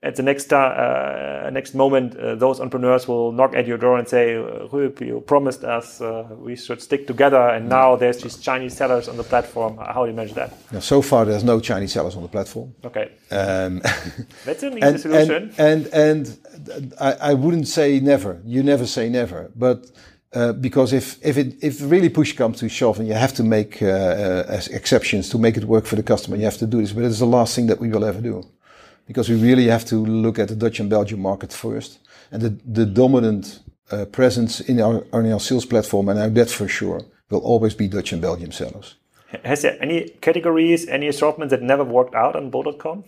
at the next uh, next moment, uh, those entrepreneurs will knock at your door and say, "Huub, you promised us uh, we should stick together, and now there's these Chinese sellers on the platform." How do you manage that? Now, so far, there's no Chinese sellers on the platform. Okay, um, that's an easy and, solution. And and, and I, I, wouldn't say never. You never say never, but. Uh, because if if it if really push comes to shove and you have to make uh, uh, exceptions to make it work for the customer, you have to do this. But it's the last thing that we will ever do because we really have to look at the Dutch and Belgian market first. And the, the dominant uh, presence in our, in our sales platform, and that for sure, will always be Dutch and Belgian sellers. Has there any categories, any assortments that never worked out on Bol.com?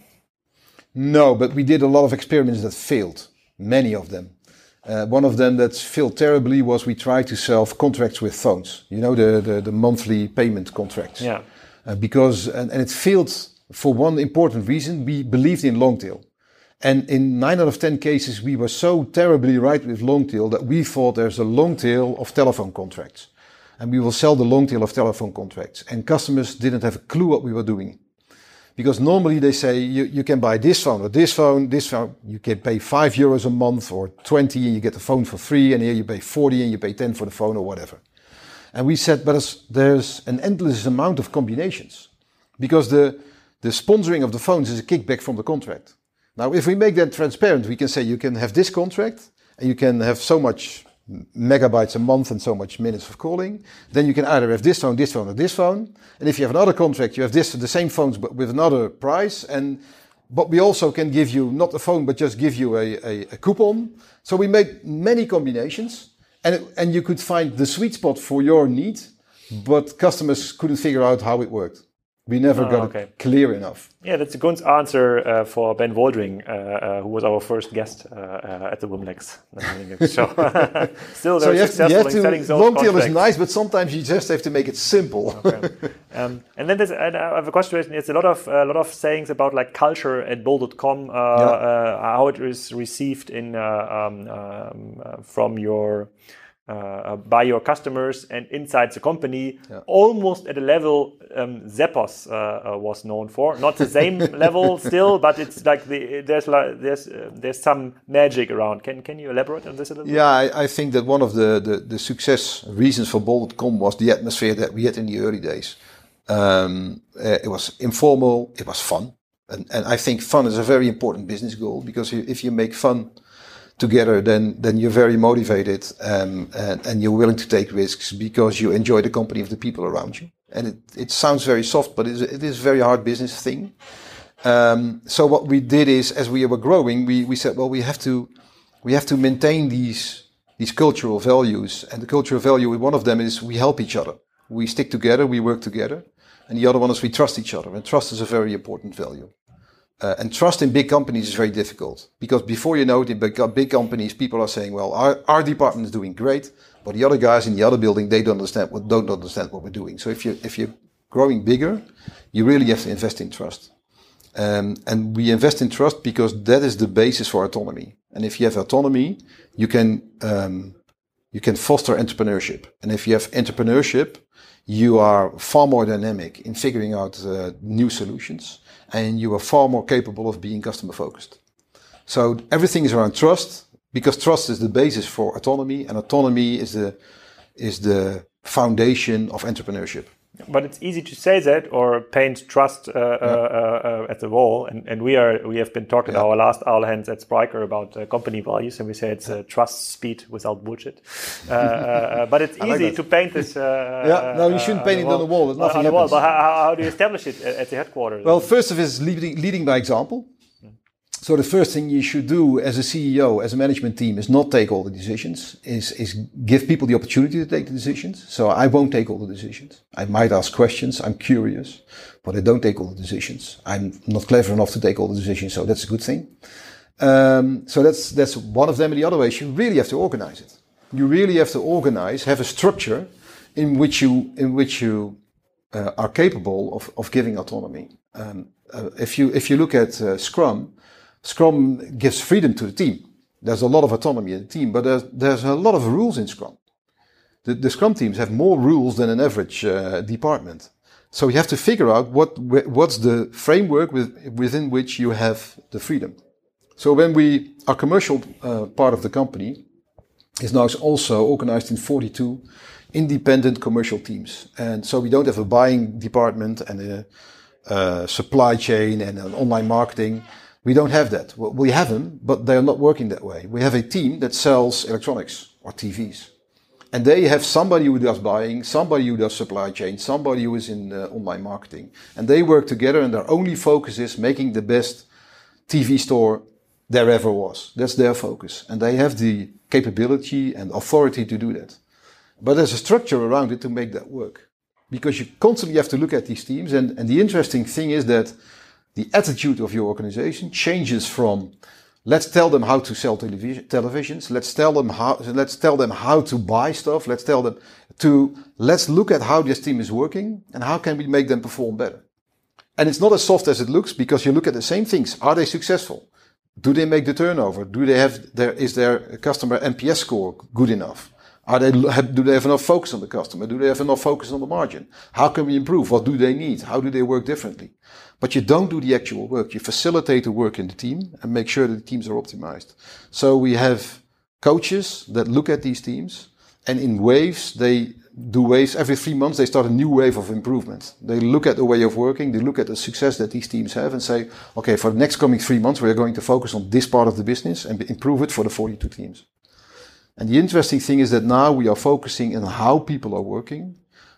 No, but we did a lot of experiments that failed, many of them. Uh, one of them that failed terribly was we tried to sell contracts with phones, you know, the, the, the monthly payment contracts. Yeah. Uh, because, and, and it failed for one important reason, we believed in long tail. And in nine out of 10 cases, we were so terribly right with long tail that we thought there's a long tail of telephone contracts. And we will sell the long tail of telephone contracts. And customers didn't have a clue what we were doing. Because normally they say you, you can buy this phone or this phone, this phone, you can pay five euros a month or 20 and you get the phone for free. And here you pay 40 and you pay 10 for the phone or whatever. And we said, but there's an endless amount of combinations because the, the sponsoring of the phones is a kickback from the contract. Now, if we make that transparent, we can say you can have this contract and you can have so much megabytes a month and so much minutes of calling. Then you can either have this phone, this phone, or this phone. And if you have another contract, you have this, the same phones, but with another price. And but we also can give you not a phone, but just give you a, a, a coupon. So we made many combinations, and it, and you could find the sweet spot for your need, but customers couldn't figure out how it worked. We never oh, got okay. it clear enough. Yeah, that's a good answer uh, for Ben Waldring, uh, uh, who was our first guest uh, uh, at the Wimlex show. Still, so have, you have to, long tail is nice, but sometimes you just have to make it simple. Okay. Um, and then there's, I have a question. It's a lot of a lot of sayings about like culture at Bol.com, uh, yeah. how it is received in um, um, from your uh, by your customers and inside the company, yeah. almost at a level um, Zappos uh, uh, was known for. Not the same level still, but it's like the, there's like, there's uh, there's some magic around. Can can you elaborate on this a little? Yeah, I, I, think that one of the, the, the success reasons for Bol.com was the atmosphere that we had in the early days. Um, uh, it was informal, it was fun, and and I think fun is a very important business goal because if you make fun together, then then you're very motivated um, and, and you're willing to take risks because you enjoy the company of the people around you. And it, it sounds very soft, but it is, it is a very hard business thing. Um, so what we did is, as we were growing, we, we said, well, we have to we have to maintain these these cultural values, and the cultural value one of them is we help each other, we stick together, we work together, and the other one is we trust each other, and trust is a very important value. Uh, and trust in big companies is very difficult because before you know it, in big, companies, people are saying, "Well, our, our department is doing great, but the other guys in the other building they don't understand what don't understand what we're doing." So if you if you're growing bigger, you really have to invest in trust. Um, and we invest in trust because that is the basis for autonomy. And if you have autonomy, you can um, you can foster entrepreneurship. And if you have entrepreneurship, you are far more dynamic in figuring out uh, new solutions, and you are far more capable of being customer focused. So everything is around trust because trust is the basis for autonomy, and autonomy is the is the foundation of entrepreneurship but it's easy to say that or paint trust uh, uh, yeah. uh, at the wall. And, and, we are we have been talking yeah. our last All Hands at Spryker about uh, company values, and we say it's uh, trust, speed without bullshit. Uh, but it's easy like to paint this. yeah, no, you shouldn't paint it on the wall. There's nothing on the wall. But how, how, do you establish it at the headquarters? Well, first of all, is leading, leading by example. So the first thing you should do as a CEO, as a management team, is not take all the decisions. Is is give people the opportunity to take the decisions. So I won't take all the decisions. I might ask questions. I'm curious, but I don't take all the decisions. I'm not clever enough to take all the decisions. So that's a good thing. Um, so that's that's one of them. And the other way is you really have to organize it. You really have to organize, have a structure in which you in which you uh, are capable of of giving autonomy. Um, uh, if you if you look at uh, Scrum Scrum gives freedom to the team. There's a lot of autonomy in the team, but there's, there's a lot of rules in Scrum. The, the Scrum teams have more rules than an average uh, department. So you have to figure out what what's the framework with, within which you have the freedom. So when we, our commercial uh, part of the company is now also organized in 42 independent commercial teams. And so we don't have a buying department and a, a supply chain and an online marketing. We don't have that. Well, we have them, but they are not working that way. We have a team that sells electronics or TVs. And they have somebody who does buying, somebody who does supply chain, somebody who is in uh, online marketing. And they work together and their only focus is making the best TV store there ever was. That's their focus. And they have the capability and authority to do that. But there's a structure around it to make that work. Because you constantly have to look at these teams. And, and the interesting thing is that the attitude of your organization changes from let's tell them how to sell television, televisions let's tell them how let's tell them how to buy stuff let's tell them to let's look at how this team is working and how can we make them perform better and it's not as soft as it looks because you look at the same things are they successful do they make the turnover do they have their is their customer nps score good enough are they, do they have enough focus on the customer? Do they have enough focus on the margin? How can we improve? What do they need? How do they work differently? But you don't do the actual work. You facilitate the work in the team and make sure that the teams are optimized. So we have coaches that look at these teams and in waves, they do waves every three months. They start a new wave of improvement. They look at the way of working. They look at the success that these teams have and say, okay, for the next coming three months, we are going to focus on this part of the business and improve it for the 42 teams. And the interesting thing is that now we are focusing on how people are working,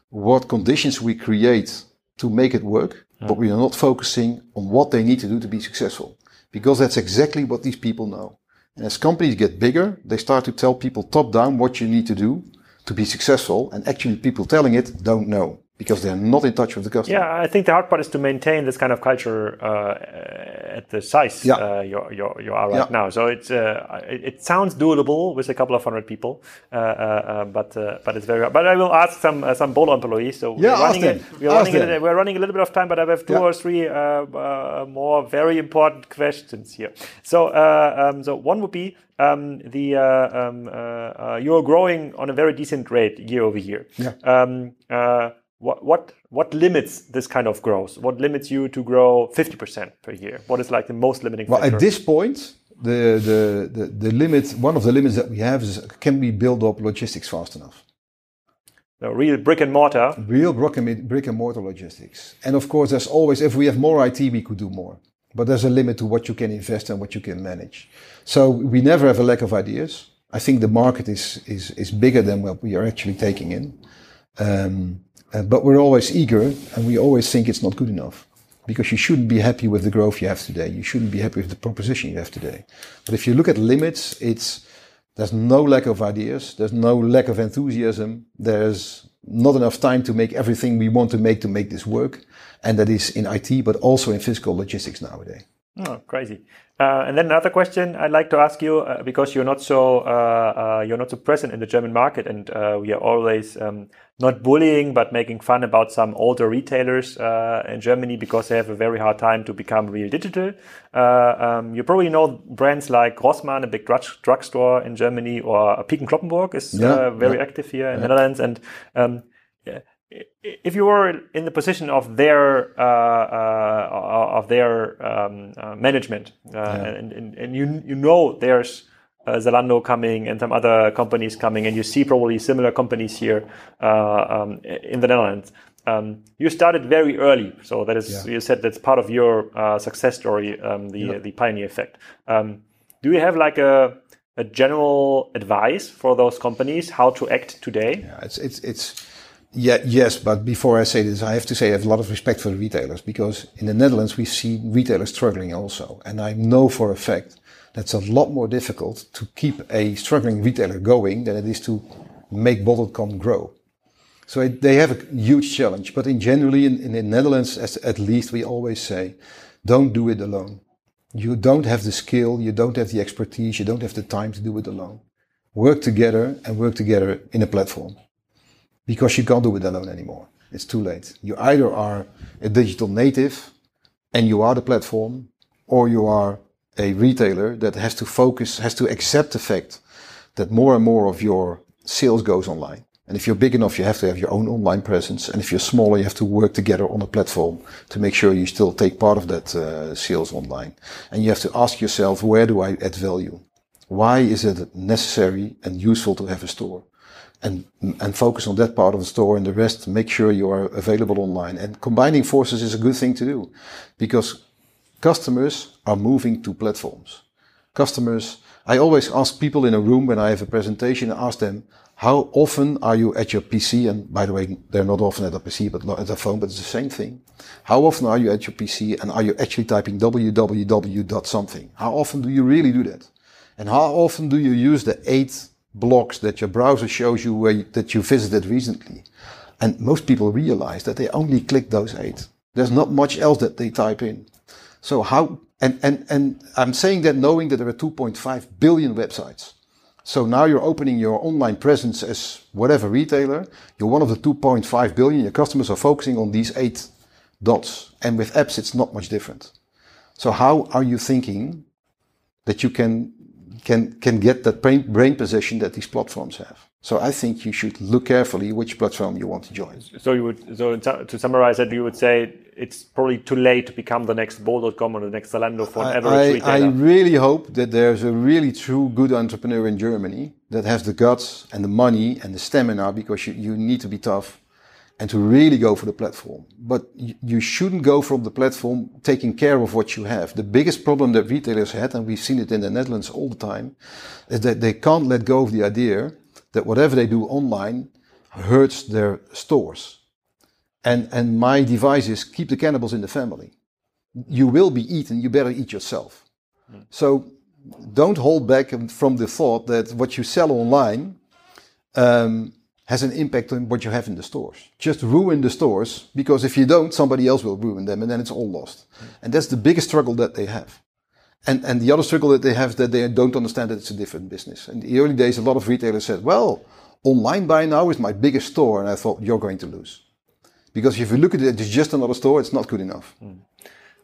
what conditions we create to make it work, but we are not focusing on what they need to do to be successful. Because that's exactly what these people know. And as companies get bigger, they start to tell people top down what you need to do to be successful. And actually people telling it don't know because they're not in touch with the customer. Yeah, I think the hard part is to maintain this kind of culture uh, at the size yeah. uh, you're, you're, you are right yeah. now. So it's uh, it, it, sounds doable with a couple of hundred people, uh, uh, uh, but but it's very. Hard. But I will ask some some Bolo employees. So yeah, we're running, a, we're, running a, we're running a little bit of time, but I have two yeah. or three more very important questions here. So um, so one would be um, the uh, um, uh, uh, you're growing on a very decent rate year over year. Yeah. Um, what what what limits this kind of growth? What limits you to grow 50% per year? What is like the most limiting well, at this point, the, the, the, the limit, one of the limits that we have is can we build up logistics fast enough? The real brick and mortar. Real brick and, brick and mortar logistics. And of course, there's always, if we have more IT, we could do more. But there's a limit to what you can invest and what you can manage. So we never have a lack of ideas. I think the market is, is, is bigger than what we are actually taking in. Um, uh, but we're always eager and we always think it's not good enough. because you shouldn't be happy with the growth you have today. You shouldn't be happy with the proposition you have today. But if you look at limits, it's there's no lack of ideas. There's no lack of enthusiasm. There's not enough time to make everything we want to make to make this work. And that is in IT, but also in physical logistics nowadays. Oh, crazy! Uh, and then another question I'd like to ask you uh, because you're not so uh, uh you're not so present in the German market, and uh, we are always um, not bullying but making fun about some older retailers uh, in Germany because they have a very hard time to become real digital. Um, you probably know brands like Rossmann, a big drug drugstore in Germany, or Peek & Cloppenburg is yeah, very yeah. active here in yeah. the Netherlands, and um, if you were in the position of their uh, uh, of their um, uh, management, uh, and, and, and, you you know there's uh, Zalando coming and some other companies coming, and you see probably similar companies here uh, um, in the Netherlands. Um, you started very early, so that is yeah. you said that's part of your success story, um, the yeah. the pioneer effect. Um, do you have like a a general advice for those companies how to act today? Yeah, it's it's it's yeah, yes, but before I say this, I have to say I have a lot of respect for the retailers because in the Netherlands we see retailers struggling also, and I know for a fact that's a lot more difficult to keep a struggling retailer going than it is to make bol.com grow. So it, they have a huge challenge, but in generally in, in the Netherlands, as, at least we always say, don't do it alone. You don't have the skill, you don't have the expertise, you don't have the time to do it alone. Work together and work together in a platform because you can't do it alone anymore. It's too late. You either are a digital native and you are the platform, or you are a retailer that has to focus, has to accept the fact that more and more of your sales goes online. And if you're big enough, you have to have your own online presence. And if you're smaller, you have to work together on a platform to make sure you still take part of that uh, sales online. And you have to ask yourself, where do I add value? Why is it necessary and useful to have a store? and and focus on that part of the store and the rest make sure you are available online and combining forces is a good thing to do because customers are moving to platforms customers i always ask people in a room when i have a presentation I ask them how often are you at your pc and by the way they're not often at a pc but at a phone but it's the same thing how often are you at your pc and are you actually typing www something how often do you really do that and how often do you use the eight blocks that your browser shows you where you, that you visited recently. And most people realize that they only click those eight. There's not much else that they type in. So how, and, and, and I'm saying that knowing that there are 2.5 billion websites. So now you're opening your online presence as whatever retailer. You're one of the 2.5 billion. Your customers are focusing on these eight dots. And with apps, it's not much different. So how are you thinking that you can can can get that brain, brain position that these platforms have. So I think you should look carefully which platform you want to join. So you would so to summarize that you would say it's probably too late to become the next bol.com or the next Zalando for an average I, retailer. I really hope that there's a really true good entrepreneur in Germany that has the guts and the money and the stamina because you, you need to be tough and to really go for the platform. But you shouldn't go from the platform taking care of what you have. The biggest problem that retailers had, and we've seen it in the Netherlands all the time, is that they can't let go of the idea that whatever they do online hurts their stores. And, and my device is keep the cannibals in the family. You will be eaten, you better eat yourself. Mm. So don't hold back from the thought that what you sell online um, has an impact on what you have in the stores. Just ruin the stores because if you don't, somebody else will ruin them and then it's all lost. Mm. And that's the biggest struggle that they have. And, and the other struggle that they have is that they don't understand that it's a different business. In the early days, a lot of retailers said, well, online buy now is my biggest store. And I thought, you're going to lose. Because if you look at it, it's just another store, it's not good enough. Mm.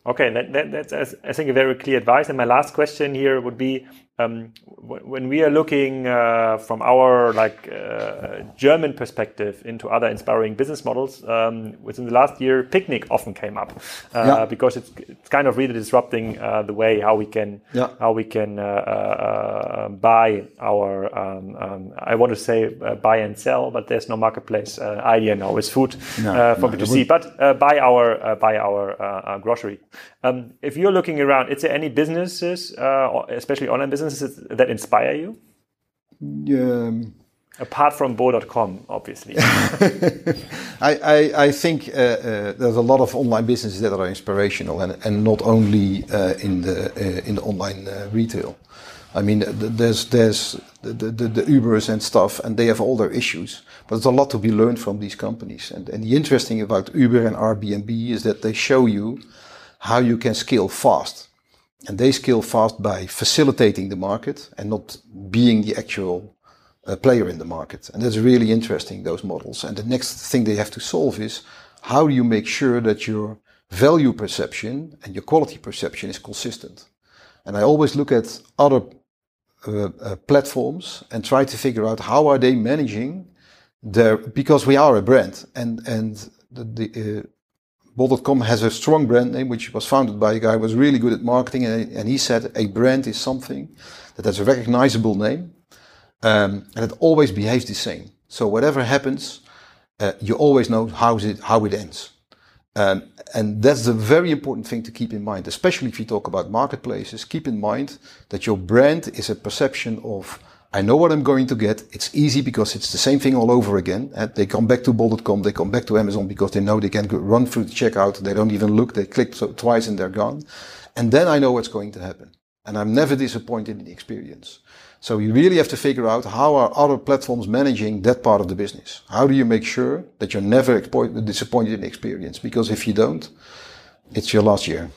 Okay, that, that, that's, I think, a very clear advice. And my last question here would be um, when we are looking uh, from our like uh, German perspective into other inspiring business models, um, within the last year, Picnic often came up uh, yeah. because it's, it's kind of really disrupting uh, the way how we can yeah. how we can uh, uh, buy our um, um, I want to say buy and sell, but there's no marketplace idea now with food no, for no, B2C, but buy our buy our grocery. Um, if you're looking around, is there any businesses, especially online businesses? that inspire you? Um, Apart from Bol.com, obviously. I, I, I, think uh, uh, there's a lot of online businesses that are inspirational, and, and not only uh, in the uh, in the online uh, retail. I mean, there's there's the, the, the, Ubers and stuff, and they have all their issues. But there's a lot to be learned from these companies. And, and the interesting about Uber and Airbnb is that they show you how you can scale fast. And they scale fast by facilitating the market and not being the actual uh, player in the market. And that's really interesting, those models. And the next thing they have to solve is how do you make sure that your value perception and your quality perception is consistent? And I always look at other uh, uh, platforms and try to figure out how are they managing their because we are a brand and and the, the uh, Bol.com has a strong brand name which was founded by a guy who was really good at marketing and, and he said a brand is something that has a recognizable name um, and it always behaves the same. So whatever happens, uh, you always know how it how it ends. Um, and that's a very important thing to keep in mind, especially if you talk about marketplaces. Keep in mind that your brand is a perception of, I know what I'm going to get. It's easy because it's the same thing all over again. And they come back to Bol.com, they come back to Amazon because they know they can run through the checkout. They don't even look. They click twice and they're gone. And then I know what's going to happen. And I'm never disappointed in the experience. So you really have to figure out how are other platforms managing that part of the business. How do you make sure that you're never disappointed in the experience? Because if you don't, it's your last year.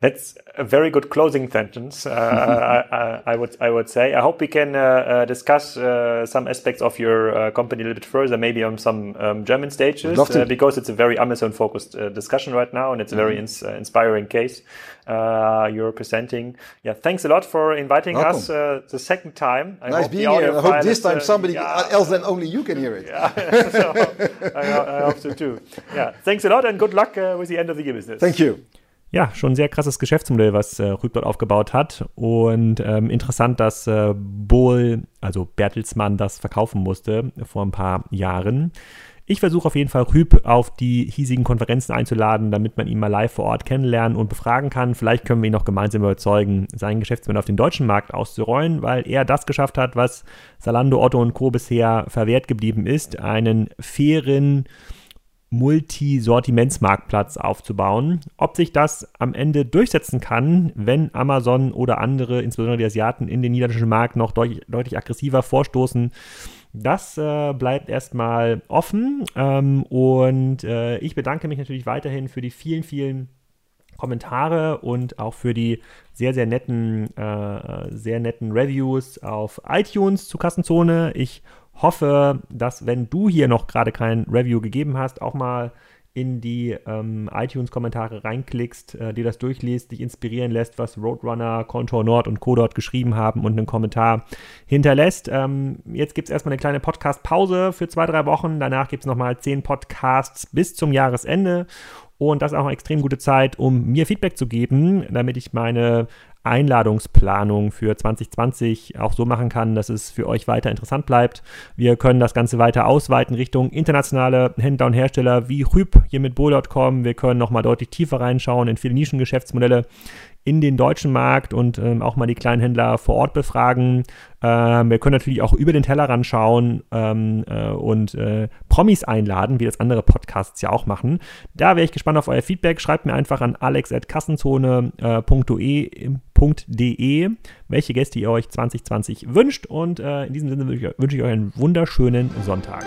That's a very good closing sentence. Uh, I, I, would I would say. I hope we can uh, uh, discuss uh, some aspects of your uh, company a little bit further, maybe on some um, German stages, uh, because it's a very Amazon focused discussion right now, and it's a very mm -hmm. ins inspiring case you're presenting. Yeah, thanks a lot for inviting Welcome. us the second time. I nice being here. I hope this time somebody yeah. else than only you can hear it. Yeah, so I, I, hope so too. Yeah, thanks a lot and good luck with the end of the year business. Thank you. Ja, schon ein sehr krasses Geschäftsmodell, was äh, Rüb dort aufgebaut hat. Und ähm, interessant, dass äh, Bohl, also Bertelsmann, das verkaufen musste vor ein paar Jahren. Ich versuche auf jeden Fall Rüb auf die hiesigen Konferenzen einzuladen, damit man ihn mal live vor Ort kennenlernen und befragen kann. Vielleicht können wir ihn noch gemeinsam überzeugen, sein Geschäftsmodell auf den deutschen Markt auszurollen, weil er das geschafft hat, was Salando, Otto und Co. bisher verwehrt geblieben ist, einen fairen, Multisortimentsmarktplatz aufzubauen. Ob sich das am Ende durchsetzen kann, wenn Amazon oder andere, insbesondere die Asiaten, in den niederländischen Markt noch deutlich, deutlich aggressiver vorstoßen, das äh, bleibt erstmal offen. Ähm, und äh, ich bedanke mich natürlich weiterhin für die vielen, vielen Kommentare und auch für die sehr, sehr netten, äh, sehr netten Reviews auf iTunes zu Kassenzone. Ich hoffe, dass wenn du hier noch gerade kein Review gegeben hast, auch mal in die ähm, iTunes-Kommentare reinklickst, äh, dir das durchliest, dich inspirieren lässt, was Roadrunner, Contour Nord und Co. dort geschrieben haben und einen Kommentar hinterlässt. Ähm, jetzt gibt es erstmal eine kleine Podcast-Pause für zwei, drei Wochen. Danach gibt es nochmal zehn Podcasts bis zum Jahresende. Und das ist auch eine extrem gute Zeit, um mir Feedback zu geben, damit ich meine Einladungsplanung für 2020 auch so machen kann, dass es für euch weiter interessant bleibt. Wir können das Ganze weiter ausweiten Richtung internationale Händler und Hersteller wie Rüb hier mit Bo.com. Wir können nochmal deutlich tiefer reinschauen in viele Nischengeschäftsmodelle in den deutschen Markt und ähm, auch mal die kleinen Händler vor Ort befragen. Ähm, wir können natürlich auch über den Tellerrand schauen ähm, äh, und äh, Promis einladen, wie das andere Podcasts ja auch machen. Da wäre ich gespannt auf euer Feedback. Schreibt mir einfach an alex.kassenzone.de, welche Gäste ihr euch 2020 wünscht. Und äh, in diesem Sinne wünsche ich, wünsche ich euch einen wunderschönen Sonntag.